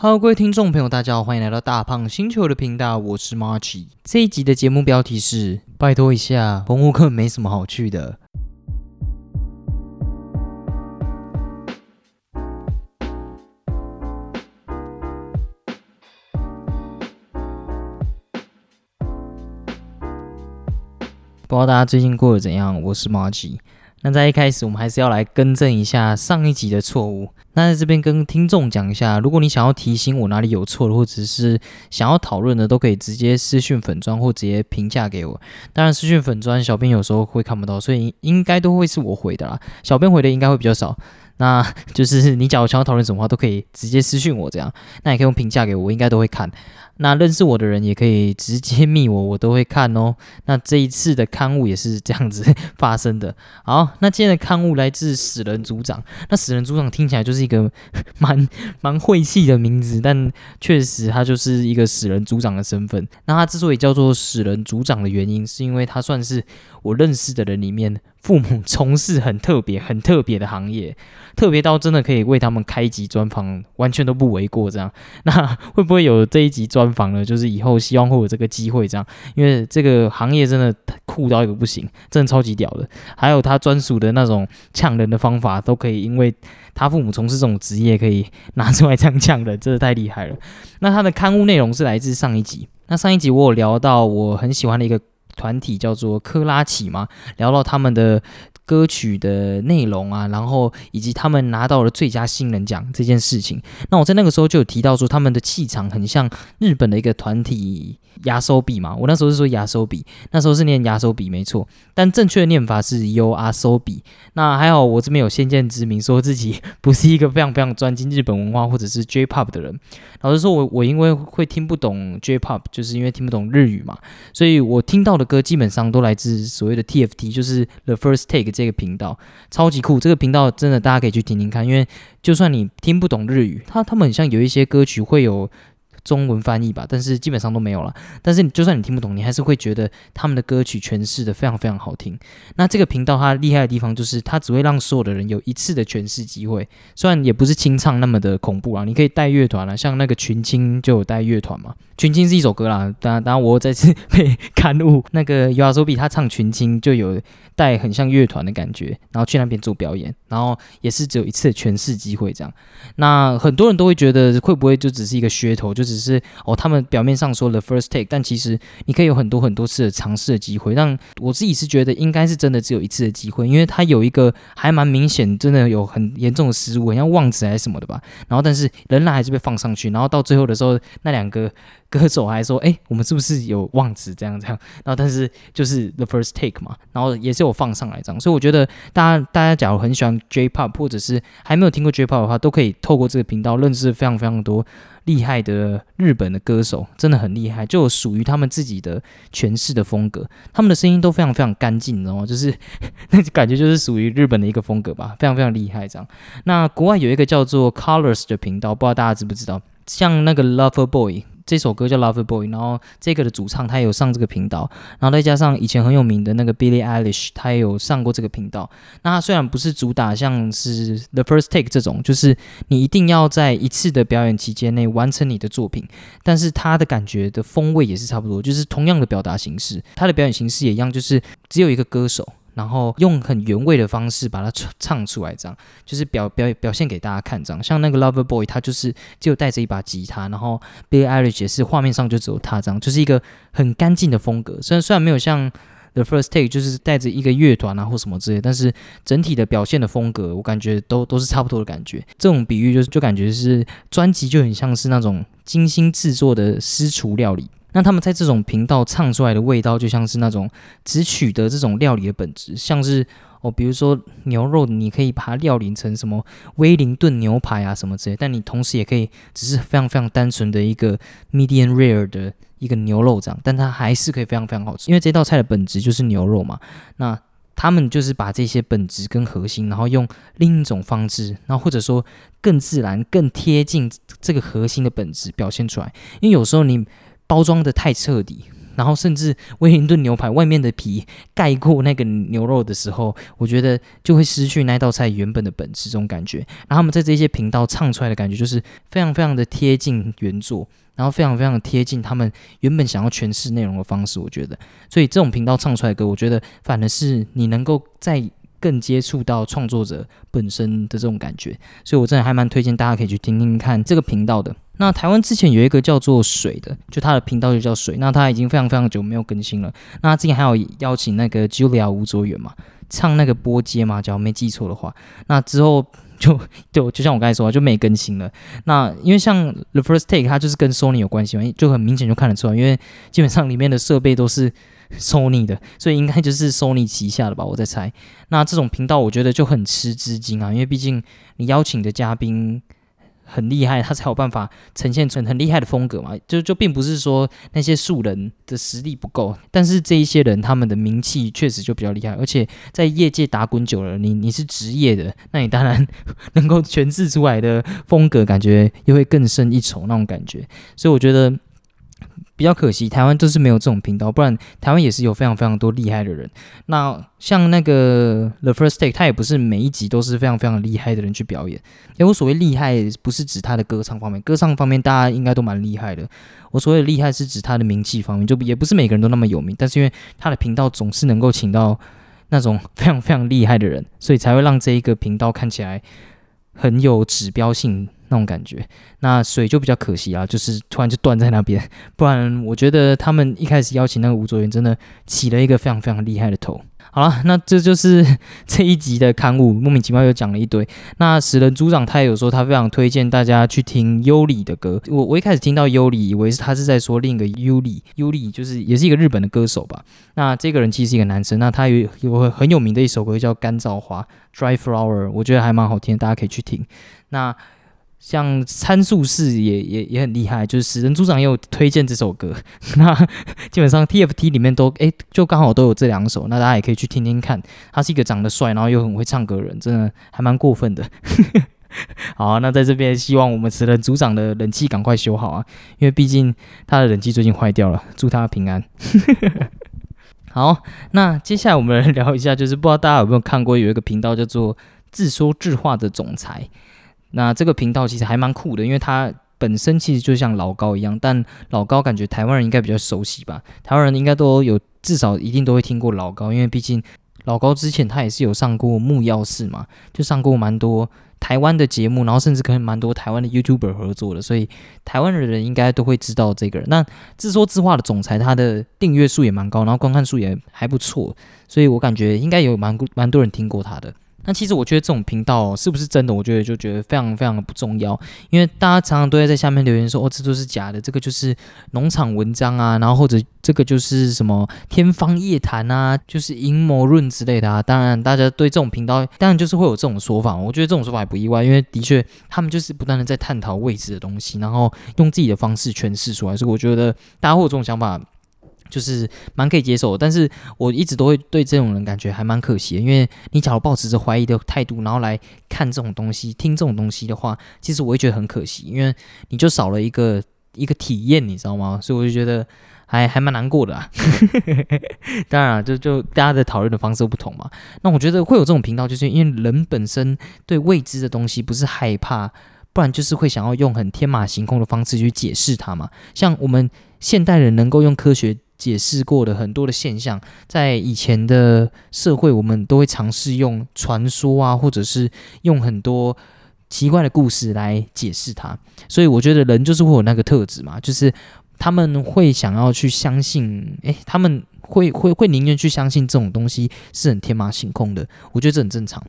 Hello，各位听众朋友，大家好，欢迎来到大胖星球的频道，我是 March。这一集的节目标题是：拜托一下，澎湖根本没什么好去的。不知道大家最近过得怎样？我是 March。那在一开始，我们还是要来更正一下上一集的错误。那在这边跟听众讲一下，如果你想要提醒我哪里有错，或者是想要讨论的，都可以直接私讯粉砖或直接评价给我。当然，私讯粉砖小编有时候会看不到，所以应该都会是我回的啦。小编回的应该会比较少。那就是你假如想要讨论什么话，都可以直接私讯我这样。那也可以用评价给我我，应该都会看。那认识我的人也可以直接密我，我都会看哦。那这一次的刊物也是这样子发生的。好，那今天的刊物来自死人组长。那死人组长听起来就是一个 蛮蛮晦气的名字，但确实他就是一个死人组长的身份。那他之所以叫做死人组长的原因，是因为他算是我认识的人里面父母从事很特别、很特别的行业，特别到真的可以为他们开一集专访，完全都不为过。这样，那会不会有这一集专？访呢，就是以后希望会有这个机会，这样，因为这个行业真的酷到一个不行，真的超级屌的。还有他专属的那种呛人的方法，都可以，因为他父母从事这种职业，可以拿出来这样呛人，真的太厉害了。那他的刊物内容是来自上一集，那上一集我有聊到我很喜欢的一个团体叫做科拉奇嘛，聊到他们的。歌曲的内容啊，然后以及他们拿到了最佳新人奖这件事情，那我在那个时候就有提到说，他们的气场很像日本的一个团体亚收比嘛。我那时候是说亚收比，那时候是念亚收比没错，但正确的念法是 u r 收比。那还好我这边有先见之明，说自己不是一个非常非常专精日本文化或者是 J-pop 的人。老实说，我我因为会听不懂 J-pop，就是因为听不懂日语嘛，所以我听到的歌基本上都来自所谓的 TFT，就是 The First Take。这个频道超级酷，这个频道真的大家可以去听听看，因为就算你听不懂日语，他他们很像有一些歌曲会有。中文翻译吧，但是基本上都没有了。但是就算你听不懂，你还是会觉得他们的歌曲诠释的非常非常好听。那这个频道它厉害的地方就是，它只会让所有的人有一次的诠释机会。虽然也不是清唱那么的恐怖啊，你可以带乐团啊，像那个群青就有带乐团嘛。群青是一首歌啦，当然当然我再次被刊物那个尤阿索比他唱群青就有带很像乐团的感觉，然后去那边做表演，然后也是只有一次的诠释机会这样。那很多人都会觉得会不会就只是一个噱头，就只是是哦，他们表面上说了 first take，但其实你可以有很多很多次的尝试的机会。让我自己是觉得应该是真的只有一次的机会，因为他有一个还蛮明显，真的有很严重的失误，像忘词还是什么的吧。然后但是仍然还是被放上去，然后到最后的时候，那两个歌手还说：“哎，我们是不是有忘词？这样这样。”然后但是就是 the first take 嘛，然后也是有放上来这样。所以我觉得大家大家假如很喜欢 J-pop，或者是还没有听过 J-pop 的话，都可以透过这个频道认识非常非常多。厉害的日本的歌手真的很厉害，就属于他们自己的诠释的风格，他们的声音都非常非常干净，你知道吗？就是 那感觉就是属于日本的一个风格吧，非常非常厉害这样。那国外有一个叫做 Colors 的频道，不知道大家知不知道？像那个 Lover Boy。这首歌叫《Lover Boy》，然后这个的主唱他也有上这个频道，然后再加上以前很有名的那个 Billie Eilish，他也有上过这个频道。那他虽然不是主打像是 The First Take 这种，就是你一定要在一次的表演期间内完成你的作品，但是他的感觉的风味也是差不多，就是同样的表达形式，他的表演形式也一样，就是只有一个歌手。然后用很原味的方式把它唱唱出来，这样就是表表表现给大家看，这样像那个 Lover Boy，他就是只有带着一把吉他，然后 Billie Eilish 也是画面上就只有他这样，就是一个很干净的风格。虽然虽然没有像 The First Take 就是带着一个乐团啊或什么之类，但是整体的表现的风格，我感觉都都是差不多的感觉。这种比喻就是就感觉是专辑就很像是那种精心制作的私厨料理。那他们在这种频道唱出来的味道，就像是那种只取得这种料理的本质，像是哦，比如说牛肉，你可以把它料理成什么威灵顿牛排啊什么之类，但你同时也可以只是非常非常单纯的一个 medium rare 的一个牛肉这样，但它还是可以非常非常好吃，因为这道菜的本质就是牛肉嘛。那他们就是把这些本质跟核心，然后用另一种方式，然后或者说更自然、更贴近这个核心的本质表现出来，因为有时候你。包装的太彻底，然后甚至威灵顿牛排外面的皮盖过那个牛肉的时候，我觉得就会失去那道菜原本的本质，这种感觉。然后他们在这些频道唱出来的感觉，就是非常非常的贴近原作，然后非常非常的贴近他们原本想要诠释内容的方式。我觉得，所以这种频道唱出来的歌，我觉得反而是你能够在。更接触到创作者本身的这种感觉，所以我真的还蛮推荐大家可以去听听看这个频道的。那台湾之前有一个叫做水的，就他的频道就叫水，那他已经非常非常久没有更新了。那之前还有邀请那个 Julia 吴卓远嘛，唱那个波街嘛，假如没记错的话。那之后就就就像我刚才说，就没更新了。那因为像 The First Take，它就是跟 Sony 有关系嘛，就很明显就看得出来，因为基本上里面的设备都是。Sony 的，所以应该就是 Sony 旗下的吧，我在猜。那这种频道我觉得就很吃资金啊，因为毕竟你邀请的嘉宾很厉害，他才有办法呈现出很厉害的风格嘛。就就并不是说那些素人的实力不够，但是这一些人他们的名气确实就比较厉害，而且在业界打滚久了，你你是职业的，那你当然 能够诠释出来的风格，感觉又会更胜一筹那种感觉。所以我觉得。比较可惜，台湾就是没有这种频道，不然台湾也是有非常非常多厉害的人。那像那个 The First Take，他也不是每一集都是非常非常厉害的人去表演。诶我所谓厉害，不是指他的歌唱方面，歌唱方面大家应该都蛮厉害的。我所谓的厉害是指他的名气方面，就也不是每个人都那么有名，但是因为他的频道总是能够请到那种非常非常厉害的人，所以才会让这一个频道看起来很有指标性。那种感觉，那水就比较可惜啊，就是突然就断在那边。不然我觉得他们一开始邀请那个吴卓源，真的起了一个非常非常厉害的头。好了，那这就是 这一集的刊物，莫名其妙又讲了一堆。那死人组长他也有说，他非常推荐大家去听优里的歌。我我一开始听到优里，以为是他是在说另一个优里，优里就是也是一个日本的歌手吧。那这个人其实是一个男生，那他有有很有名的一首歌叫《干燥花》（Dry Flower），我觉得还蛮好听，大家可以去听。那像参数式也也也很厉害，就是死人组长也有推荐这首歌，那基本上 TFT 里面都哎就刚好都有这两首，那大家也可以去听听看。他是一个长得帅，然后又很会唱歌的人，真的还蛮过分的。好，那在这边希望我们死人组长的冷气赶快修好啊，因为毕竟他的冷气最近坏掉了，祝他平安。好，那接下来我们来聊一下，就是不知道大家有没有看过有一个频道叫做自说自话的总裁。那这个频道其实还蛮酷的，因为它本身其实就像老高一样，但老高感觉台湾人应该比较熟悉吧？台湾人应该都有至少一定都会听过老高，因为毕竟老高之前他也是有上过木曜四嘛，就上过蛮多台湾的节目，然后甚至可能蛮多台湾的 YouTuber 合作的，所以台湾的人应该都会知道这个人。那自说自话的总裁，他的订阅数也蛮高，然后观看数也还不错，所以我感觉应该有蛮蛮多人听过他的。那其实我觉得这种频道是不是真的？我觉得就觉得非常非常的不重要，因为大家常常都会在下面留言说：“哦，这都是假的，这个就是农场文章啊，然后或者这个就是什么天方夜谭啊，就是阴谋论之类的啊。”当然，大家对这种频道当然就是会有这种说法，我觉得这种说法也不意外，因为的确他们就是不断的在探讨未知的东西，然后用自己的方式诠释出来，所以我觉得大家会有这种想法。就是蛮可以接受，但是我一直都会对这种人感觉还蛮可惜的，因为你假如保持着怀疑的态度，然后来看这种东西、听这种东西的话，其实我会觉得很可惜，因为你就少了一个 一个体验，你知道吗？所以我就觉得还还蛮难过的啊。当然，就就大家的讨论的方式不同嘛。那我觉得会有这种频道，就是因为人本身对未知的东西不是害怕，不然就是会想要用很天马行空的方式去解释它嘛。像我们现代人能够用科学。解释过的很多的现象，在以前的社会，我们都会尝试用传说啊，或者是用很多奇怪的故事来解释它。所以我觉得人就是会有那个特质嘛，就是他们会想要去相信，诶，他们会会会宁愿去相信这种东西是很天马行空的。我觉得这很正常。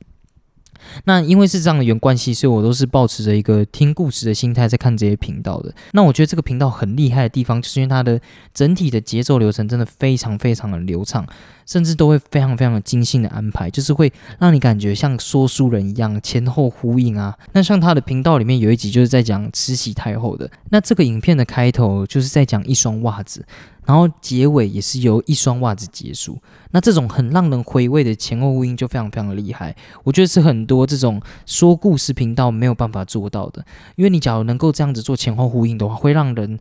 那因为是这样的原关系，所以我都是保持着一个听故事的心态在看这些频道的。那我觉得这个频道很厉害的地方，就是因为它的整体的节奏流程真的非常非常的流畅，甚至都会非常非常的精心的安排，就是会让你感觉像说书人一样前后呼应啊。那像他的频道里面有一集就是在讲慈禧太后的，那这个影片的开头就是在讲一双袜子。然后结尾也是由一双袜子结束，那这种很让人回味的前后呼应就非常非常厉害，我觉得是很多这种说故事频道没有办法做到的，因为你假如能够这样子做前后呼应的话，会让人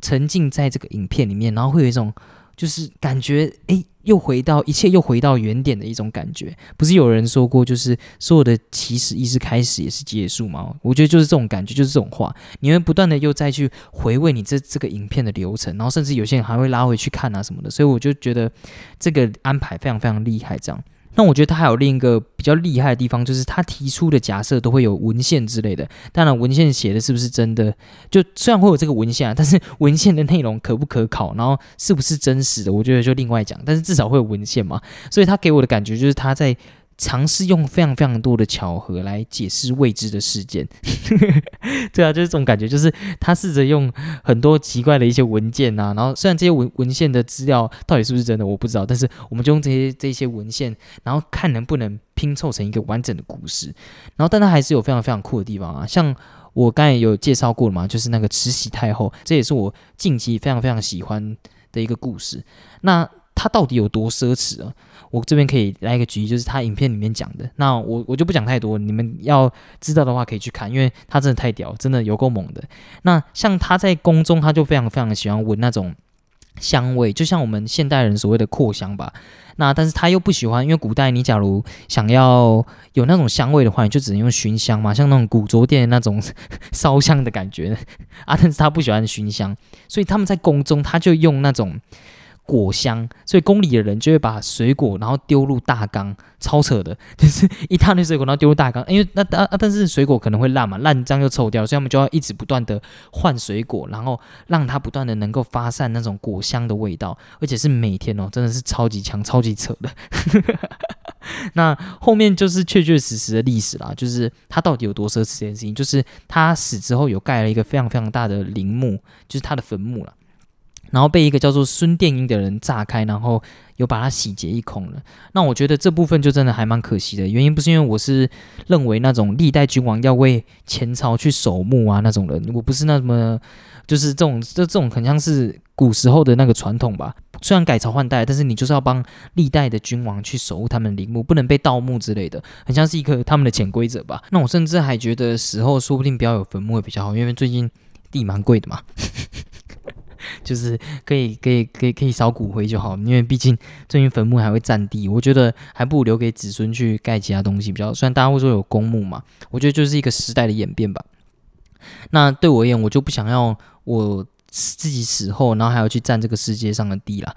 沉浸在这个影片里面，然后会有一种就是感觉，哎，又回到一切又回到原点的一种感觉。不是有人说过，就是所有的起始亦是开始，也是结束吗？我觉得就是这种感觉，就是这种话。你会不断的又再去回味你这这个影片的流程，然后甚至有些人还会拉回去看啊什么的。所以我就觉得这个安排非常非常厉害，这样。那我觉得他还有另一个比较厉害的地方，就是他提出的假设都会有文献之类的。当然，文献写的是不是真的，就虽然会有这个文献啊，但是文献的内容可不可考，然后是不是真实的，我觉得就另外讲。但是至少会有文献嘛，所以他给我的感觉就是他在。尝试用非常非常多的巧合来解释未知的事件，对啊，就是这种感觉，就是他试着用很多奇怪的一些文件啊，然后虽然这些文文献的资料到底是不是真的我不知道，但是我们就用这些这些文献，然后看能不能拼凑成一个完整的故事。然后，但它还是有非常非常酷的地方啊，像我刚才有介绍过了嘛，就是那个慈禧太后，这也是我近期非常非常喜欢的一个故事。那它到底有多奢侈啊？我这边可以来一个举例，就是他影片里面讲的。那我我就不讲太多，你们要知道的话可以去看，因为他真的太屌，真的有够猛的。那像他在宫中，他就非常非常喜欢闻那种香味，就像我们现代人所谓的扩香吧。那但是他又不喜欢，因为古代你假如想要有那种香味的话，你就只能用熏香嘛，像那种古着店那种 烧香的感觉啊。但是他不喜欢熏香，所以他们在宫中他就用那种。果香，所以宫里的人就会把水果，然后丢入大缸，超扯的，就是一大堆水果，然后丢入大缸，因为那啊但是水果可能会烂嘛，烂脏又臭掉，所以他们就要一直不断的换水果，然后让它不断的能够发散那种果香的味道，而且是每天哦，真的是超级强、超级扯的。那后面就是确确实实的历史啦，就是他到底有多奢侈这件事情，就是他死之后有盖了一个非常非常大的陵墓，就是他的坟墓了。然后被一个叫做孙殿英的人炸开，然后又把它洗劫一空了。那我觉得这部分就真的还蛮可惜的。原因不是因为我是认为那种历代君王要为前朝去守墓啊那种人，我不是那么就是这种这这种很像是古时候的那个传统吧。虽然改朝换代，但是你就是要帮历代的君王去守护他们陵墓，不能被盗墓之类的，很像是一个他们的潜规则吧。那我甚至还觉得死后说不定不要有坟墓会比较好，因为最近地蛮贵的嘛。就是可以可以可以可以烧骨灰就好，因为毕竟最近坟墓还会占地，我觉得还不如留给子孙去盖其他东西比较。虽然大家会说有公墓嘛，我觉得就是一个时代的演变吧。那对我而言，我就不想要我自己死后，然后还要去占这个世界上的地了。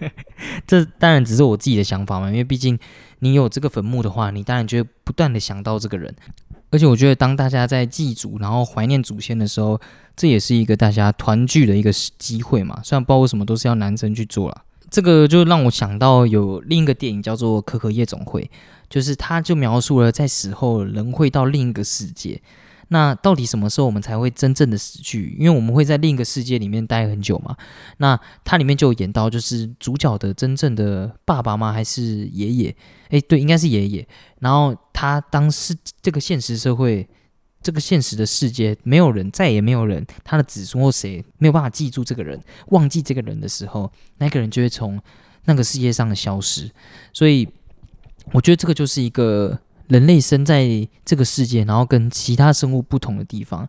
这当然只是我自己的想法嘛，因为毕竟你有这个坟墓的话，你当然就会不断的想到这个人。而且我觉得，当大家在祭祖，然后怀念祖先的时候，这也是一个大家团聚的一个机会嘛。虽然不知道为什么都是要男生去做了，这个就让我想到有另一个电影叫做《可可夜总会》，就是他就描述了在死后人会到另一个世界。那到底什么时候我们才会真正的死去？因为我们会在另一个世界里面待很久嘛。那它里面就有演到，就是主角的真正的爸爸吗？还是爷爷？诶，对，应该是爷爷。然后他当时这个现实社会，这个现实的世界，没有人，再也没有人，他的子孙或谁没有办法记住这个人，忘记这个人的时候，那个人就会从那个世界上的消失。所以，我觉得这个就是一个。人类生在这个世界，然后跟其他生物不同的地方，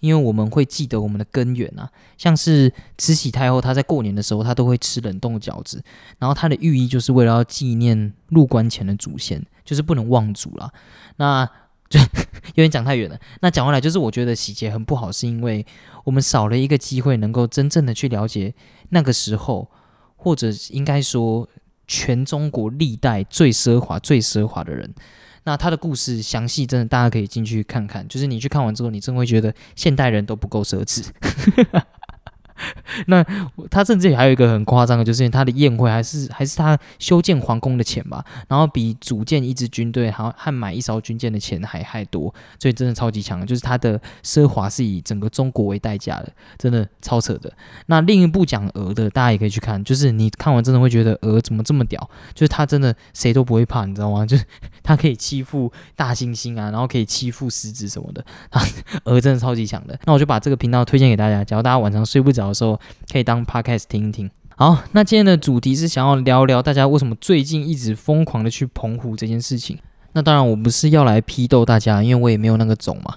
因为我们会记得我们的根源啊。像是慈禧太后，她在过年的时候，她都会吃冷冻饺子，然后它的寓意就是为了要纪念入关前的祖先，就是不能忘祖啦。那 就有点讲太远了。那讲回来，就是我觉得洗劫很不好，是因为我们少了一个机会，能够真正的去了解那个时候，或者应该说全中国历代最奢华、最奢华的人。那他的故事详细，真的大家可以进去看看。就是你去看完之后，你真会觉得现代人都不够奢侈。那他甚至还有一个很夸张的，就是他的宴会还是还是他修建皇宫的钱吧，然后比组建一支军队，还和买一艘军舰的钱还还多，所以真的超级强。就是他的奢华是以整个中国为代价的，真的超扯的。那另一部讲鹅的，大家也可以去看，就是你看完真的会觉得鹅怎么这么屌？就是他真的谁都不会怕，你知道吗？就是他可以欺负大猩猩啊，然后可以欺负狮子什么的，鹅真的超级强的。那我就把这个频道推荐给大家，假如大家晚上睡不着。的时候可以当 podcast 听一听。好，那今天的主题是想要聊聊大家为什么最近一直疯狂的去澎湖这件事情。那当然，我不是要来批斗大家，因为我也没有那个种嘛，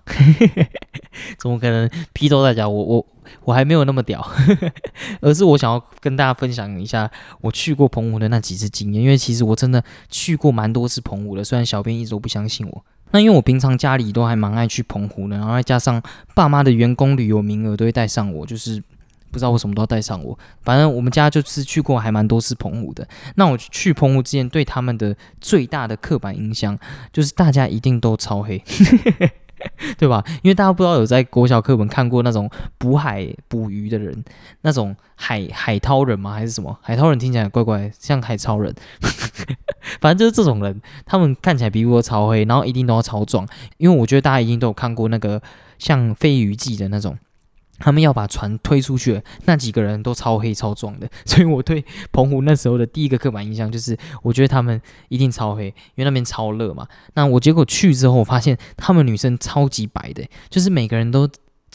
怎么可能批斗大家？我我我还没有那么屌，而是我想要跟大家分享一下我去过澎湖的那几次经验，因为其实我真的去过蛮多次澎湖的，虽然小编一直都不相信我。那因为我平常家里都还蛮爱去澎湖的，然后再加上爸妈的员工旅游名额都会带上我，就是不知道为什么都要带上我。反正我们家就是去过还蛮多次澎湖的。那我去澎湖之前对他们的最大的刻板印象就是大家一定都超黑。对吧？因为大家不知道有在国小课本看过那种捕海捕鱼的人，那种海海涛人吗？还是什么？海涛人听起来怪怪，像海超人。反正就是这种人，他们看起来皮肤都超黑，然后一定都要超壮。因为我觉得大家一定都有看过那个像《飞鱼记》的那种。他们要把船推出去，那几个人都超黑超壮的，所以我对澎湖那时候的第一个刻板印象就是，我觉得他们一定超黑，因为那边超热嘛。那我结果去之后，我发现他们女生超级白的，就是每个人都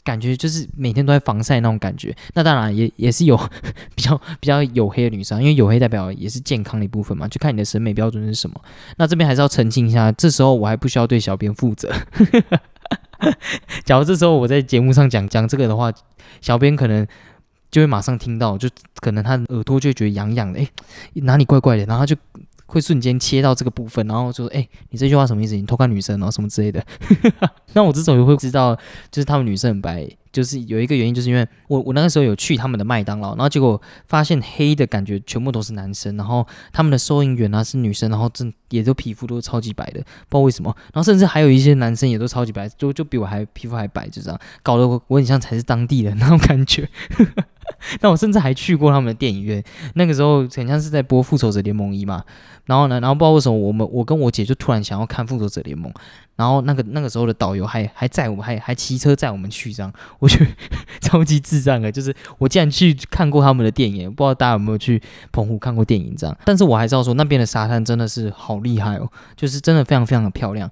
感觉就是每天都在防晒那种感觉。那当然也也是有 比较比较黝黑的女生，因为黝黑代表也是健康的一部分嘛，就看你的审美标准是什么。那这边还是要澄清一下，这时候我还不需要对小编负责。假如这时候我在节目上讲讲这个的话，小编可能就会马上听到，就可能他耳朵就觉得痒痒的，哎，哪里怪怪的，然后他就会瞬间切到这个部分，然后就说，哎，你这句话什么意思？你偷看女生然后，什么之类的。那我这种就会知道，就是他们女生很白。就是有一个原因，就是因为我我那个时候有去他们的麦当劳，然后结果发现黑的感觉全部都是男生，然后他们的收银员啊是女生，然后真也都皮肤都超级白的，不知道为什么，然后甚至还有一些男生也都超级白，就就比我还皮肤还白，就这样搞得我我很像才是当地人那种感觉。那我甚至还去过他们的电影院，那个时候很像是在播《复仇者联盟一》嘛，然后呢，然后不知道为什么我们我跟我姐就突然想要看《复仇者联盟》，然后那个那个时候的导游还还载我们，还还骑车载我们去，这样我觉得超级智障的，就是我竟然去看过他们的电影，不知道大家有没有去澎湖看过电影这样，但是我还知道说那边的沙滩真的是好厉害哦，就是真的非常非常的漂亮，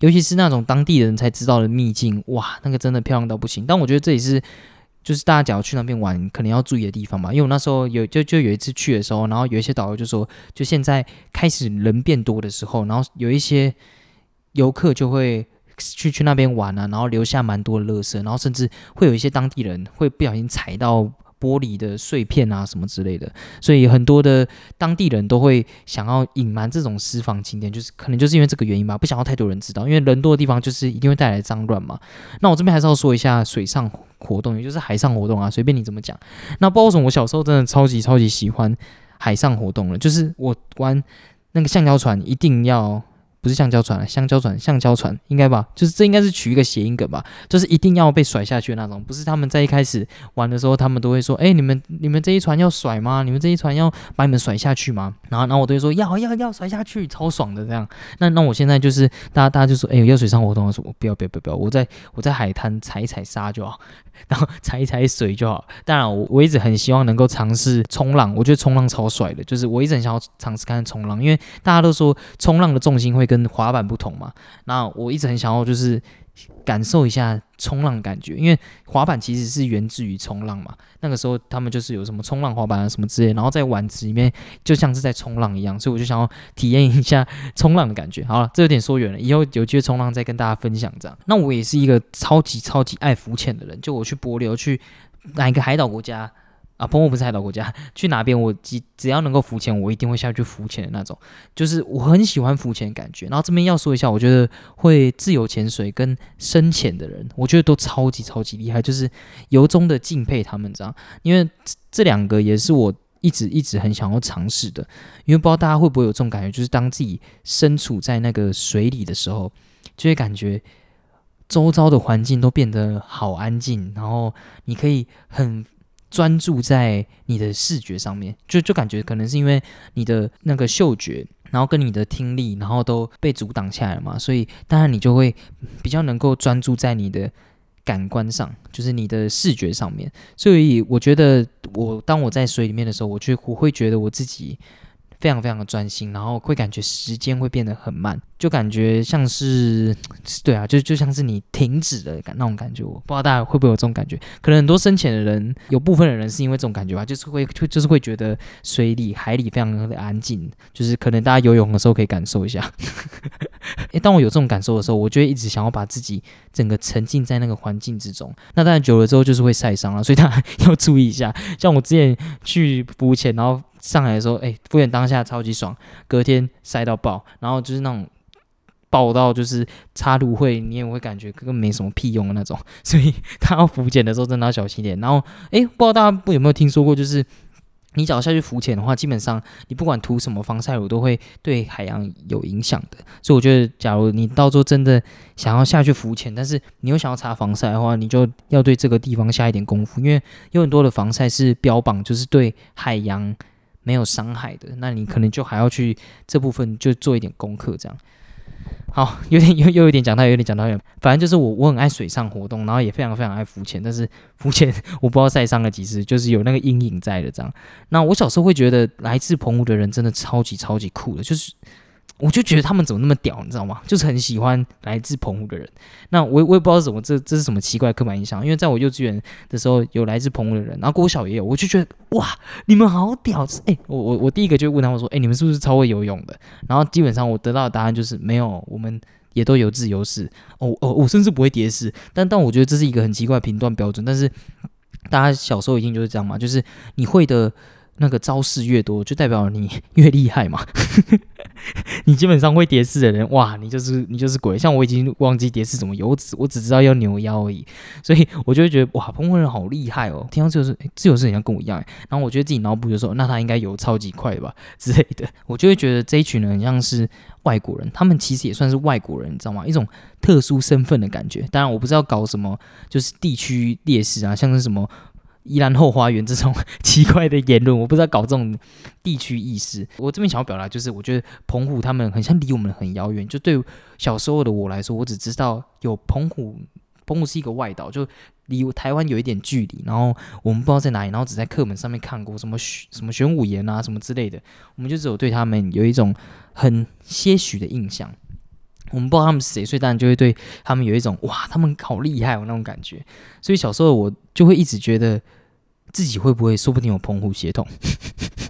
尤其是那种当地人才知道的秘境，哇，那个真的漂亮到不行，但我觉得这也是。就是大家假如去那边玩，可能要注意的地方嘛。因为我那时候有就就有一次去的时候，然后有一些导游就说，就现在开始人变多的时候，然后有一些游客就会去去那边玩啊，然后留下蛮多的垃圾，然后甚至会有一些当地人会不小心踩到。玻璃的碎片啊，什么之类的，所以很多的当地人都会想要隐瞒这种私房景点，就是可能就是因为这个原因吧，不想要太多人知道，因为人多的地方就是一定会带来脏乱嘛。那我这边还是要说一下水上活动，也就是海上活动啊，随便你怎么讲。那不知道为什么我小时候真的超级超级喜欢海上活动了，就是我玩那个橡胶船一定要。不是橡胶船，橡胶船，橡胶船应该吧？就是这应该是取一个谐音梗吧？就是一定要被甩下去的那种。不是他们在一开始玩的时候，他们都会说：“哎，你们你们这一船要甩吗？你们这一船要把你们甩下去吗？”然后然后我都会说：“要要要甩下去，超爽的这样。”那那我现在就是大家大家就说：“哎，要水上活动的时候，不要不要不要不要，我在我在海滩踩一踩沙就好。”然后踩一踩水就好。当然，我我一直很希望能够尝试冲浪，我觉得冲浪超帅的。就是我一直很想要尝试看冲浪，因为大家都说冲浪的重心会跟滑板不同嘛。那我一直很想要就是。感受一下冲浪感觉，因为滑板其实是源自于冲浪嘛。那个时候他们就是有什么冲浪滑板啊什么之类，然后在碗池里面就像是在冲浪一样，所以我就想要体验一下冲浪的感觉。好了，这有点说远了，以后有机会冲浪再跟大家分享这样。那我也是一个超级超级爱浮潜的人，就我去柏流去哪一个海岛国家。啊，澎湖不是海岛国家，去哪边我只只要能够浮潜，我一定会下去浮潜的那种。就是我很喜欢浮潜的感觉。然后这边要说一下，我觉得会自由潜水跟深潜的人，我觉得都超级超级厉害，就是由衷的敬佩他们这样。因为这两个也是我一直一直很想要尝试的。因为不知道大家会不会有这种感觉，就是当自己身处在那个水里的时候，就会感觉周遭的环境都变得好安静，然后你可以很。专注在你的视觉上面，就就感觉可能是因为你的那个嗅觉，然后跟你的听力，然后都被阻挡下来了嘛，所以当然你就会比较能够专注在你的感官上，就是你的视觉上面。所以我觉得，我当我在水里面的时候，我就我会觉得我自己。非常非常的专心，然后会感觉时间会变得很慢，就感觉像是，对啊，就就像是你停止的感那种感觉。我不知道大家会不会有这种感觉，可能很多深潜的人，有部分的人是因为这种感觉吧，就是会就就是会觉得水里海里非常的安静，就是可能大家游泳的时候可以感受一下。诶，当我有这种感受的时候，我就会一直想要把自己整个沉浸在那个环境之中。那当然久了之后就是会晒伤了，所以大家要注意一下。像我之前去浮潜，然后上来的时候，哎，浮潜当下超级爽，隔天晒到爆，然后就是那种爆到就是插芦荟，你也会感觉根本没什么屁用的那种。所以他要浮潜的时候真的要小心点。然后，哎，不知道大家有没有听说过，就是。你只要下去浮潜的话，基本上你不管涂什么防晒乳，都会对海洋有影响的。所以我觉得，假如你到时候真的想要下去浮潜，但是你又想要擦防晒的话，你就要对这个地方下一点功夫，因为有很多的防晒是标榜就是对海洋没有伤害的，那你可能就还要去这部分就做一点功课，这样。好，有点又又有点讲到，有点讲到远。反正就是我我很爱水上活动，然后也非常非常爱浮潜，但是浮潜我不知道晒伤了几次，就是有那个阴影在的这样。那我小时候会觉得来自澎湖的人真的超级超级酷的，就是。我就觉得他们怎么那么屌，你知道吗？就是很喜欢来自澎湖的人。那我我也不知道怎么这这是什么奇怪刻板印象，因为在我幼稚园的时候有来自澎湖的人，然后国小也有，我就觉得哇，你们好屌！哎，我我我第一个就问他们说，哎，你们是不是超会游泳的？然后基本上我得到的答案就是没有，我们也都有自由式。哦哦，我甚至不会蝶式。但但我觉得这是一个很奇怪的评断标准。但是大家小时候一定就是这样嘛，就是你会的。那个招式越多，就代表你 越厉害嘛。你基本上会叠式的人，哇，你就是你就是鬼。像我已经忘记叠式怎么游，我只我只知道要扭腰而已。所以我就会觉得，哇，澎湖人好厉害哦。听到自由式，自由式好像跟我一样。然后我觉得自己脑补的时候，那他应该游超级快吧之类的。我就会觉得这一群人很像是外国人，他们其实也算是外国人，你知道吗？一种特殊身份的感觉。当然，我不知道搞什么，就是地区劣势啊，像是什么。宜兰后花园这种奇怪的言论，我不知道搞这种地区意识。我这边想要表达就是，我觉得澎湖他们很像离我们很遥远。就对小时候的我来说，我只知道有澎湖，澎湖是一个外岛，就离台湾有一点距离。然后我们不知道在哪里，然后只在课本上面看过什么玄什么玄武岩啊什么之类的，我们就只有对他们有一种很些许的印象。我们不知道他们是谁，所以当然就会对他们有一种哇，他们好厉害哦那种感觉。所以小时候我就会一直觉得。自己会不会说不定有澎湖血统，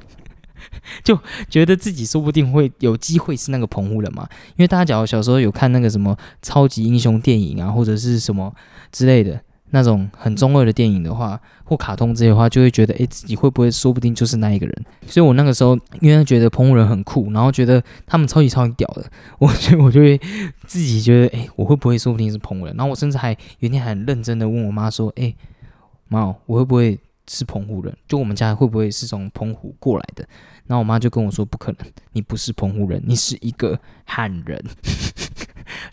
就觉得自己说不定会有机会是那个澎湖人嘛？因为大家假如小时候有看那个什么超级英雄电影啊，或者是什么之类的那种很中二的电影的话，或卡通这些的话，就会觉得诶，自己会不会说不定就是那一个人？所以我那个时候因为觉得澎湖人很酷，然后觉得他们超级超级屌的，我觉得我就会自己觉得诶，我会不会说不定是澎湖人？然后我甚至还有一天很认真的问我妈说：“诶，妈，我会不会？”是澎湖人，就我们家会不会是从澎湖过来的？然后我妈就跟我说：“不可能，你不是澎湖人，你是一个汉人。”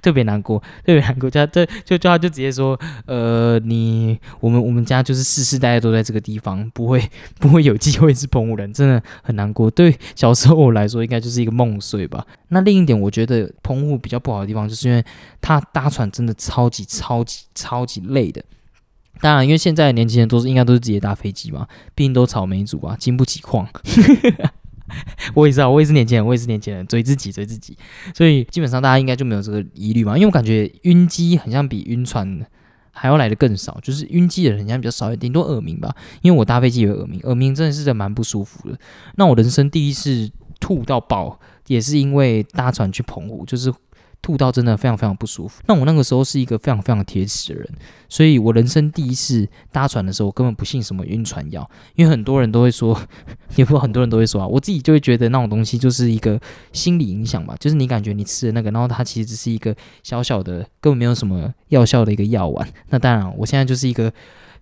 特别难过，特别难过。家这就就他就直接说：“呃，你我们我们家就是世世代代都在这个地方，不会不会有机会是澎湖人，真的很难过。”对小时候我来说，应该就是一个梦碎吧。那另一点，我觉得澎湖比较不好的地方，就是因为他搭船真的超级超级超级累的。当然，因为现在的年轻人都是应该都是直接搭飞机嘛，毕竟都草莓族啊，经不起矿。我也知道，我也是年轻人，我也是年轻人，追自己，追自己。所以基本上大家应该就没有这个疑虑嘛，因为我感觉晕机很像比晕船还要来的更少，就是晕机的人好像比较少一点，顶多耳鸣吧。因为我搭飞机有耳鸣，耳鸣真的是蛮不舒服的。那我人生第一次吐到爆，也是因为搭船去澎湖，就是。吐到真的非常非常不舒服。那我那个时候是一个非常非常铁齿的人，所以我人生第一次搭船的时候，我根本不信什么晕船药，因为很多人都会说，也不很多人都会说啊，我自己就会觉得那种东西就是一个心理影响吧，就是你感觉你吃的那个，然后它其实只是一个小小的，根本没有什么药效的一个药丸。那当然，我现在就是一个。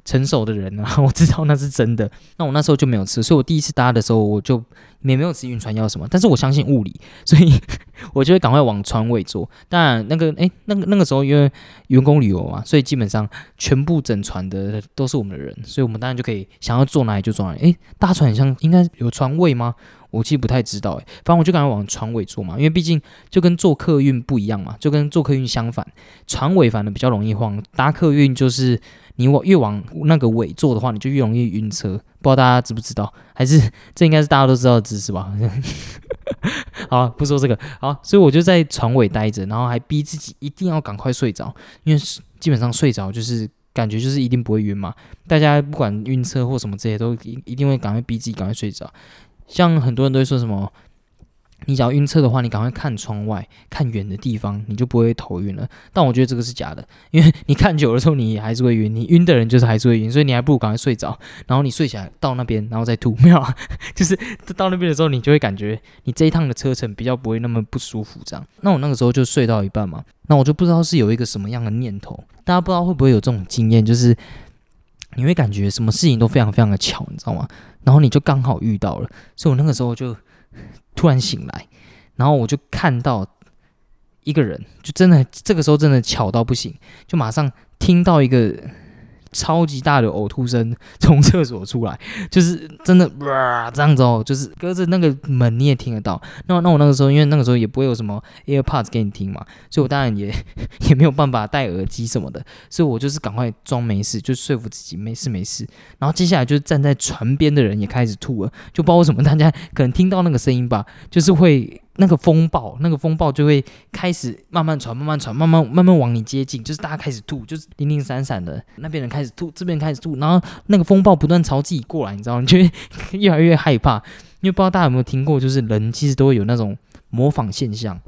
成熟的人啊，我知道那是真的。那我那时候就没有吃，所以我第一次搭的时候，我就也没有吃晕船药什么。但是我相信物理，所以 我就会赶快往船尾坐。当然，那个诶，那个那个时候因为员工旅游嘛，所以基本上全部整船的都是我们的人，所以我们当然就可以想要坐哪里就坐哪里。诶，搭船很像应该有船位吗？我其实不太知道诶，反正我就赶快往船尾坐嘛，因为毕竟就跟坐客运不一样嘛，就跟坐客运相反，船尾反而比较容易晃，搭客运就是。你往越往那个尾坐的话，你就越容易晕车。不知道大家知不知道？还是 这应该是大家都知道的知识吧？好，不说这个。好，所以我就在船尾待着，然后还逼自己一定要赶快睡着，因为基本上睡着就是感觉就是一定不会晕嘛。大家不管晕车或什么这些，都一一定会赶快逼自己赶快睡着。像很多人都会说什么。你只要晕车的话，你赶快看窗外，看远的地方，你就不会头晕了。但我觉得这个是假的，因为你看久了之后，你还是会晕。你晕的人就是还是会晕，所以你还不如赶快睡着，然后你睡起来到那边，然后再吐。没有，啊，就是到那边的时候，你就会感觉你这一趟的车程比较不会那么不舒服。这样，那我那个时候就睡到一半嘛，那我就不知道是有一个什么样的念头。大家不知道会不会有这种经验，就是你会感觉什么事情都非常非常的巧，你知道吗？然后你就刚好遇到了，所以我那个时候就。突然醒来，然后我就看到一个人，就真的这个时候真的巧到不行，就马上听到一个。超级大的呕吐声从厕所出来，就是真的哇 这样子哦，就是隔着那个门你也听得到。那那我那个时候，因为那个时候也不会有什么 AirPods 给你听嘛，所以我当然也 也没有办法戴耳机什么的，所以我就是赶快装没事，就说服自己没事没事。然后接下来就是站在船边的人也开始吐了，就不知道为什么大家可能听到那个声音吧，就是会。那个风暴，那个风暴就会开始慢慢传，慢慢传，慢慢慢慢往你接近，就是大家开始吐，就是零零散散的，那边人开始吐，这边开始吐，然后那个风暴不断朝自己过来，你知道吗？你就会越来越害怕，因为不知道大家有没有听过，就是人其实都会有那种模仿现象，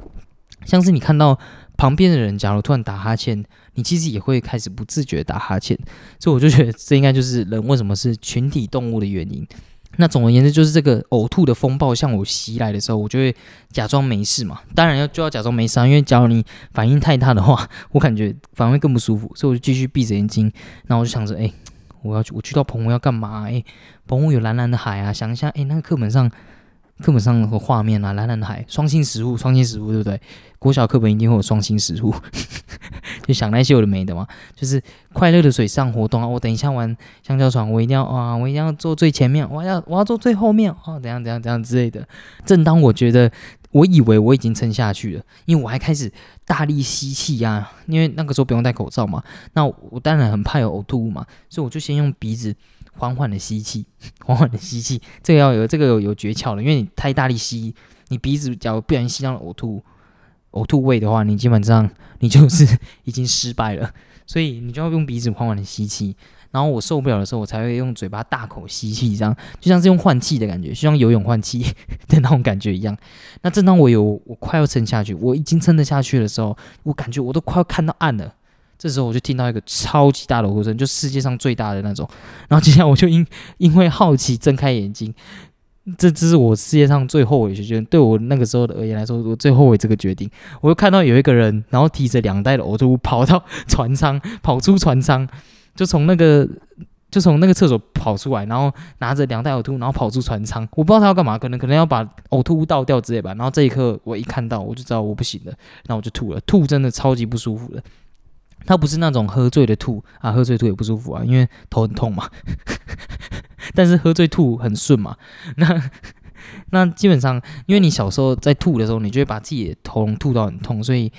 像是你看到旁边的人，假如突然打哈欠，你其实也会开始不自觉打哈欠，所以我就觉得这应该就是人为什么是群体动物的原因。那总而言之，就是这个呕吐的风暴向我袭来的时候，我就会假装没事嘛。当然要就要假装没事啊，因为假如你反应太大的话，我感觉反而会更不舒服。所以我就继续闭着眼睛，然后我就想着，哎，我要去，我去到澎湖要干嘛？哎，澎湖有蓝蓝的海啊，想一下，哎，那个课本上。课本上的画面啊，蓝蓝的海，双星食物，双星食物，对不对？国小课本一定会有双星食物，就想那些有的没的嘛，就是快乐的水上活动啊。我等一下玩香蕉船，我一定要啊，我一定要坐最前面，我要我要坐最后面哦，怎样怎样怎样之类的。正当我觉得我以为我已经撑下去了，因为我还开始大力吸气呀，因为那个时候不用戴口罩嘛，那我当然很怕有呕吐物嘛，所以我就先用鼻子。缓缓的吸气，缓缓的吸气，这个要有这个有有诀窍的，因为你太大力吸，你鼻子假如不小心吸到呕吐呕吐味的话，你基本上你就是 已经失败了，所以你就要用鼻子缓缓的吸气，然后我受不了的时候，我才会用嘴巴大口吸气，这样就像是用换气的感觉，就像游泳换气 的那种感觉一样。那正当我有我快要撑下去，我已经撑得下去的时候，我感觉我都快要看到岸了。这时候我就听到一个超级大的呼声，就世界上最大的那种。然后接下来我就因因为好奇睁开眼睛，这这是我世界上最后悔的决定。对我那个时候的而言来说，我最后悔这个决定。我又看到有一个人，然后提着两袋的呕吐物跑到船舱，跑出船舱，就从那个就从那个厕所跑出来，然后拿着两袋呕吐物，然后跑出船舱。我不知道他要干嘛，可能可能要把呕吐物倒掉之类吧。然后这一刻我一看到，我就知道我不行了，那我就吐了。吐真的超级不舒服的。他不是那种喝醉的吐啊，喝醉吐也不舒服啊，因为头很痛嘛。但是喝醉吐很顺嘛。那那基本上，因为你小时候在吐的时候，你就会把自己的头吐到很痛，所以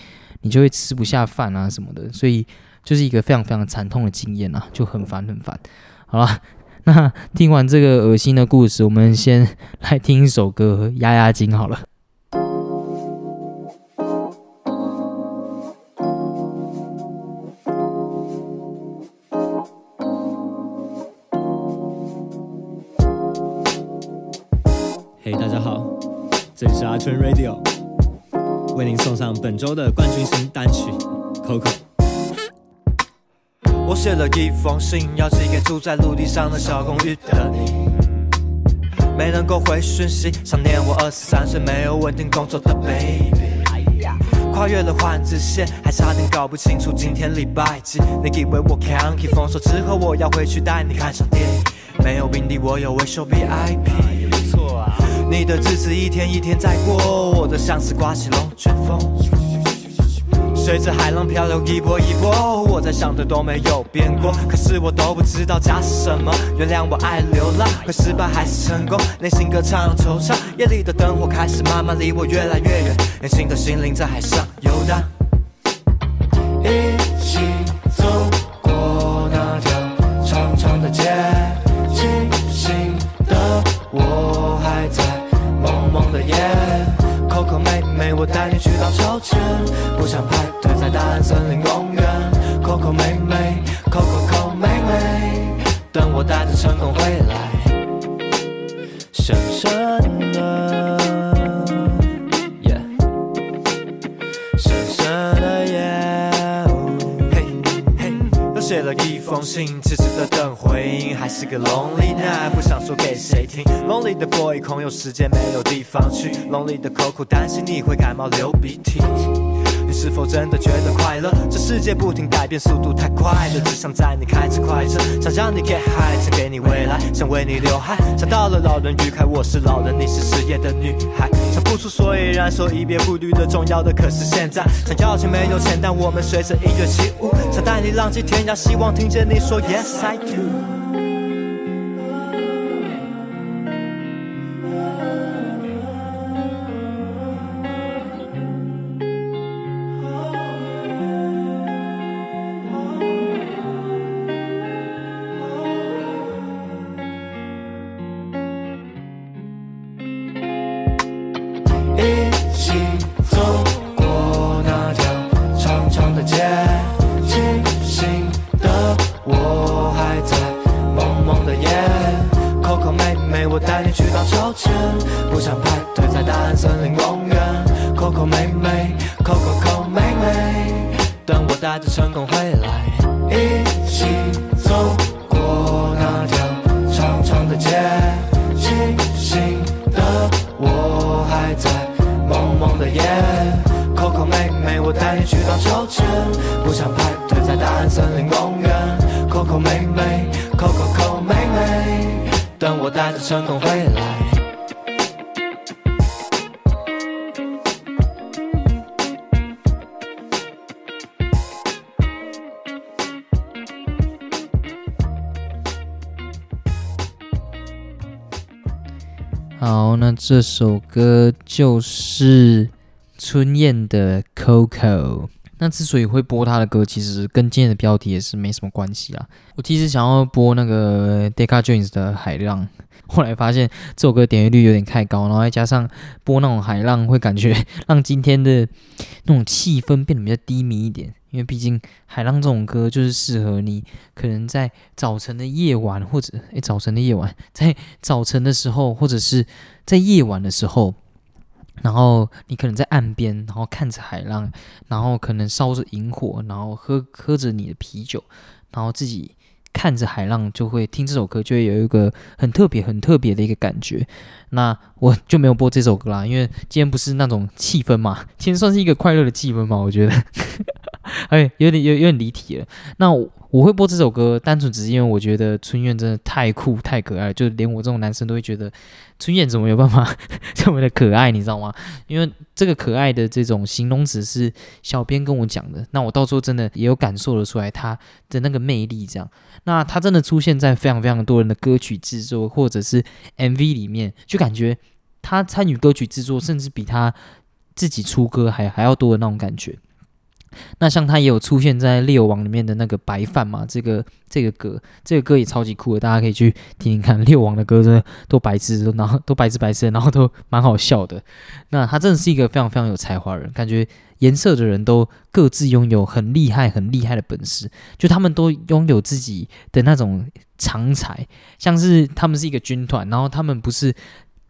你就会吃不下饭啊什么的，所以就是一个非常非常惨痛的经验啊，就很烦很烦。好了，那听完这个恶心的故事，我们先来听一首歌压压惊好了。纯 Radio 为您送上本周的冠军新单曲《Coco》。我写了一封信，要寄给住在陆地上的小公寓的你。没能够回讯息，想念我二十三岁没有稳定工作的 baby。跨越了换子线，还差点搞不清楚今天礼拜几。你以为我 can keep 封锁之后，我要回去带你看场电影。没有病历，我有维修 VIP。你的日子一天一天在过，我的像是刮起龙卷风，随着海浪漂流一波一波。我在想的都没有变过，可是我都不知道家是什么。原谅我爱流浪，会失败还是成功？内心歌唱惆怅，夜里的灯火开始慢慢离我越来越远，年轻的心灵在海上游荡。Coco 妹妹，我带你去荡秋千，不想排队在大安森林公园。Coco 妹妹 cococo 妹妹，等我带着成功回来。深深信，迟迟的等回应，还是个 lonely night，不想说给谁听。lonely 的 boy 空有时间没有地方去，lonely 的 Coco 担心你会感冒流鼻涕。是否真的觉得快乐？这世界不停改变，速度太快了，只想载你开着快车，想让你 get high，想给你未来，想为你流汗。想到了老人愉快，我是老人，你是失业的女孩，想不出所以然，说一别不虑的重要的可是现在。想要钱没有钱，但我们随着音乐起舞，想带你浪迹天涯，希望听见你说 Yes I do。我带你去荡秋千，不想排队在大安森林公园。Coco 妹妹，Coco 妹妹，等我带着成功回来。一起走过那条长长的街，清醒的我还在蒙蒙的夜。Coco 妹妹，我带你去荡秋千，不想排队在大安森林公园。成功回来。好，那这首歌就是春燕的《Coco》。那之所以会播他的歌，其实跟今天的标题也是没什么关系啦。我其实想要播那个 Decca Jones 的《海浪》，后来发现这首歌点击率有点太高，然后再加上播那种海浪，会感觉 让今天的那种气氛变得比较低迷一点。因为毕竟海浪这种歌就是适合你，可能在早晨的夜晚，或者诶早晨的夜晚，在早晨的时候，或者是在夜晚的时候，然后你可能在岸边，然后看着海浪，然后可能烧着萤火，然后喝喝着你的啤酒，然后自己看着海浪，就会听这首歌，就会有一个很特别、很特别的一个感觉。那我就没有播这首歌啦，因为今天不是那种气氛嘛，今天算是一个快乐的气氛嘛，我觉得。哎，有点有有点离题了。那我我会播这首歌，单纯只是因为我觉得春燕真的太酷太可爱，就连我这种男生都会觉得春燕怎么有办法 这么的可爱，你知道吗？因为这个可爱的这种形容词是小编跟我讲的，那我到时候真的也有感受得出来他的那个魅力。这样，那他真的出现在非常非常多人的歌曲制作或者是 MV 里面，就感觉他参与歌曲制作，甚至比他自己出歌还还要多的那种感觉。那像他也有出现在《猎王》里面的那个白饭嘛，这个这个歌，这个歌也超级酷的，大家可以去听听看。猎王的歌真的都白痴，都然后都白痴白痴，然后都蛮好笑的。那他真的是一个非常非常有才华人，感觉颜色的人都各自拥有很厉害很厉害的本事，就他们都拥有自己的那种长才，像是他们是一个军团，然后他们不是。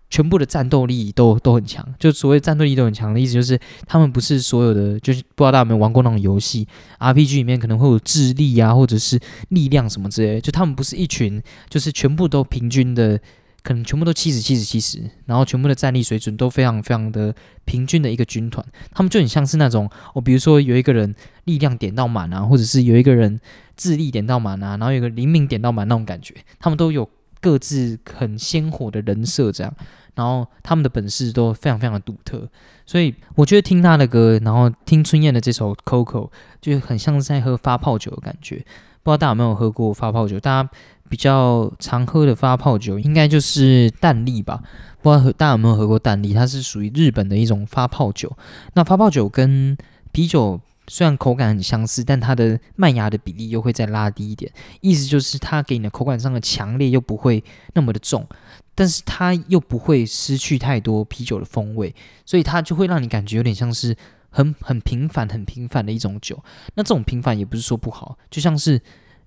全部的战斗力都都很强，就所谓战斗力都很强的意思，就是他们不是所有的，就是不知道大家有没有玩过那种游戏，RPG 里面可能会有智力啊，或者是力量什么之类，就他们不是一群，就是全部都平均的，可能全部都七十七十七十，然后全部的战力水准都非常非常的平均的一个军团，他们就很像是那种，哦，比如说有一个人力量点到满啊，或者是有一个人智力点到满啊，然后有个灵敏点到满那种感觉，他们都有。各自很鲜活的人设，这样，然后他们的本事都非常非常的独特，所以我觉得听他的歌，然后听春燕的这首《Coco》，就很像是在喝发泡酒的感觉。不知道大家有没有喝过发泡酒？大家比较常喝的发泡酒，应该就是淡丽吧？不知道大家有没有喝过淡丽？它是属于日本的一种发泡酒。那发泡酒跟啤酒。虽然口感很相似，但它的麦芽的比例又会再拉低一点，意思就是它给你的口感上的强烈又不会那么的重，但是它又不会失去太多啤酒的风味，所以它就会让你感觉有点像是很很平凡、很平凡的一种酒。那这种平凡也不是说不好，就像是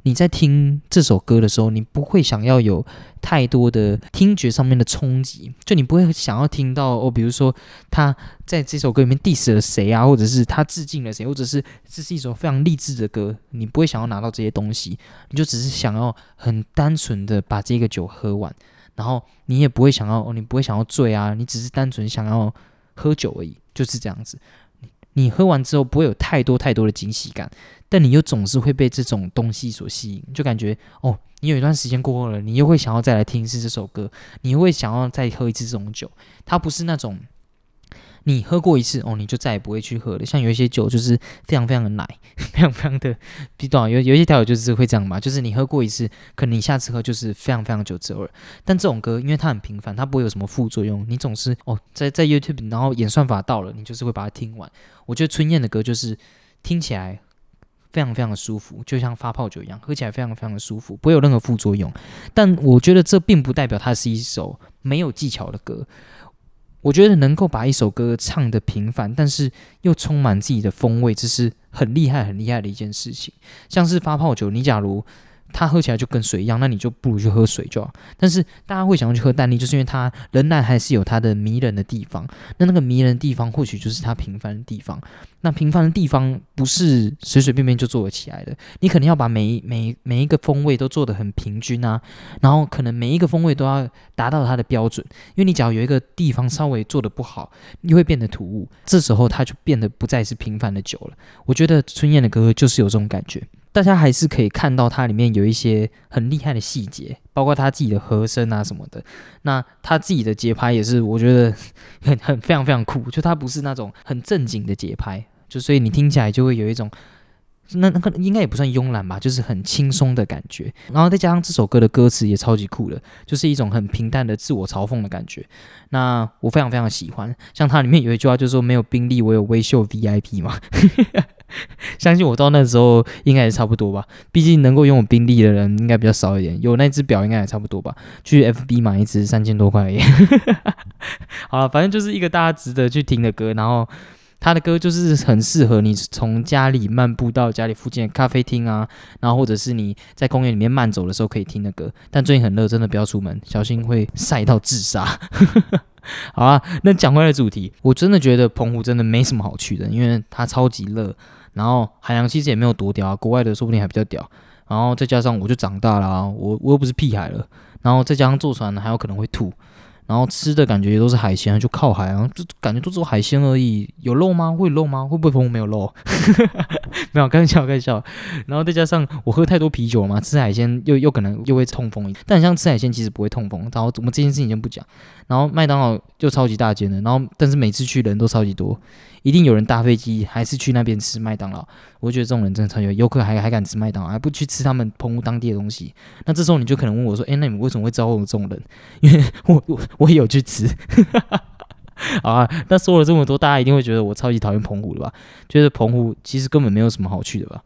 你在听这首歌的时候，你不会想要有太多的听觉上面的冲击，就你不会想要听到哦，比如说他在这首歌里面 diss 了谁啊，或者是他致敬了谁，或者是这是一首非常励志的歌，你不会想要拿到这些东西，你就只是想要很单纯的把这个酒喝完，然后你也不会想要哦，你不会想要醉啊，你只是单纯想要喝酒而已，就是这样子。你喝完之后不会有太多太多的惊喜感，但你又总是会被这种东西所吸引，就感觉哦，你有一段时间过后了，你又会想要再来听一次这首歌，你又会想要再喝一次这种酒。它不是那种你喝过一次哦，你就再也不会去喝了。像有一些酒就是非常非常的奶，非常非常的，比懂有有一些调酒就是会这样嘛，就是你喝过一次，可能你下次喝就是非常非常久之后了。但这种歌因为它很平凡，它不会有什么副作用，你总是哦，在在 YouTube 然后演算法到了，你就是会把它听完。我觉得春燕的歌就是听起来非常非常的舒服，就像发泡酒一样，喝起来非常非常的舒服，不会有任何副作用。但我觉得这并不代表它是一首没有技巧的歌。我觉得能够把一首歌唱的平凡，但是又充满自己的风味，这是很厉害很厉害的一件事情。像是发泡酒，你假如。它喝起来就跟水一样，那你就不如去喝水就好。但是大家会想要去喝淡丽，就是因为它仍然还是有它的迷人的地方。那那个迷人的地方，或许就是它平凡的地方。那平凡的地方不是随随便便就做得起来的，你肯定要把每每每一个风味都做得很平均啊，然后可能每一个风味都要达到它的标准。因为你只要有一个地方稍微做得不好，你会变得突兀，这时候它就变得不再是平凡的酒了。我觉得春燕的歌就是有这种感觉。大家还是可以看到它里面有一些很厉害的细节，包括他自己的和声啊什么的。那他自己的节拍也是，我觉得很很非常非常酷。就它不是那种很正经的节拍，就所以你听起来就会有一种那那个应该也不算慵懒吧，就是很轻松的感觉。然后再加上这首歌的歌词也超级酷的，就是一种很平淡的自我嘲讽的感觉。那我非常非常喜欢。像它里面有一句话就是说：“没有宾利，我有微秀 VIP 嘛。”相信我到那时候应该也差不多吧，毕竟能够拥有宾利的人应该比较少一点，有那只表应该也差不多吧。去 FB 买一只三千多块，好了，反正就是一个大家值得去听的歌。然后他的歌就是很适合你从家里漫步到家里附近的咖啡厅啊，然后或者是你在公园里面慢走的时候可以听的歌。但最近很热，真的不要出门，小心会晒到自杀。好啊，那讲回来主题，我真的觉得澎湖真的没什么好去的，因为它超级热。然后海洋其实也没有多屌啊，国外的说不定还比较屌。然后再加上我就长大了，我我又不是屁孩了。然后再加上坐船呢还有可能会吐。然后吃的感觉也都是海鲜，就靠海然后，就感觉都只有海鲜而已。有肉吗？会有肉吗？会不会澎湖没有肉？没有，开玩笑，开玩笑。然后再加上我喝太多啤酒了嘛，吃海鲜又又可能又会痛风。但像吃海鲜其实不会痛风。然后我们这件事情先不讲。然后麦当劳就超级大间的，然后但是每次去人都超级多。一定有人搭飞机还是去那边吃麦当劳？我觉得这种人真的超有游客还还敢吃麦当劳，还不去吃他们澎湖当地的东西。那这时候你就可能问我说：“哎，那你们为什么会招我这种人？”因 为我我我也有去吃。啊，那说了这么多，大家一定会觉得我超级讨厌澎湖的吧？觉得澎湖其实根本没有什么好去的吧？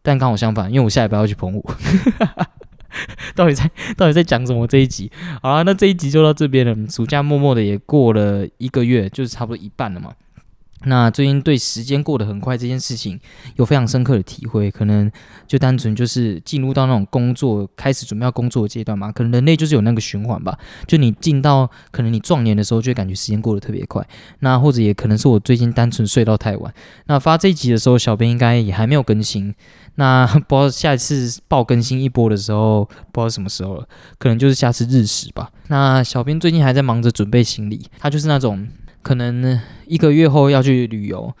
但刚好相反，因为我下礼拜要去澎湖。到底在到底在讲什么？这一集好啊，那这一集就到这边了。暑假默默的也过了一个月，就是差不多一半了嘛。那最近对时间过得很快这件事情有非常深刻的体会，可能就单纯就是进入到那种工作开始准备要工作的阶段嘛，可能人类就是有那个循环吧。就你进到可能你壮年的时候，就会感觉时间过得特别快。那或者也可能是我最近单纯睡到太晚。那发这一集的时候，小编应该也还没有更新。那不知道下一次爆更新一波的时候，不知道什么时候了，可能就是下次日食吧。那小编最近还在忙着准备行李，他就是那种。可能一个月后要去旅游，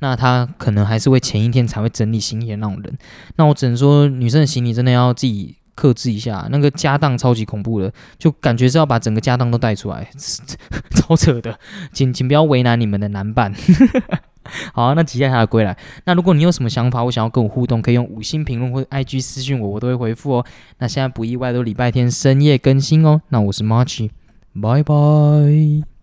那他可能还是会前一天才会整理行李的那种人。那我只能说，女生的行李真的要自己克制一下，那个家当超级恐怖的，就感觉是要把整个家当都带出来，超扯的。请请不要为难你们的男伴。好，那期待他的归来。那如果你有什么想法，我想要跟我互动，可以用五星评论或 IG 私信我，我都会回复哦。那现在不意外都礼拜天深夜更新哦。那我是 March，拜拜。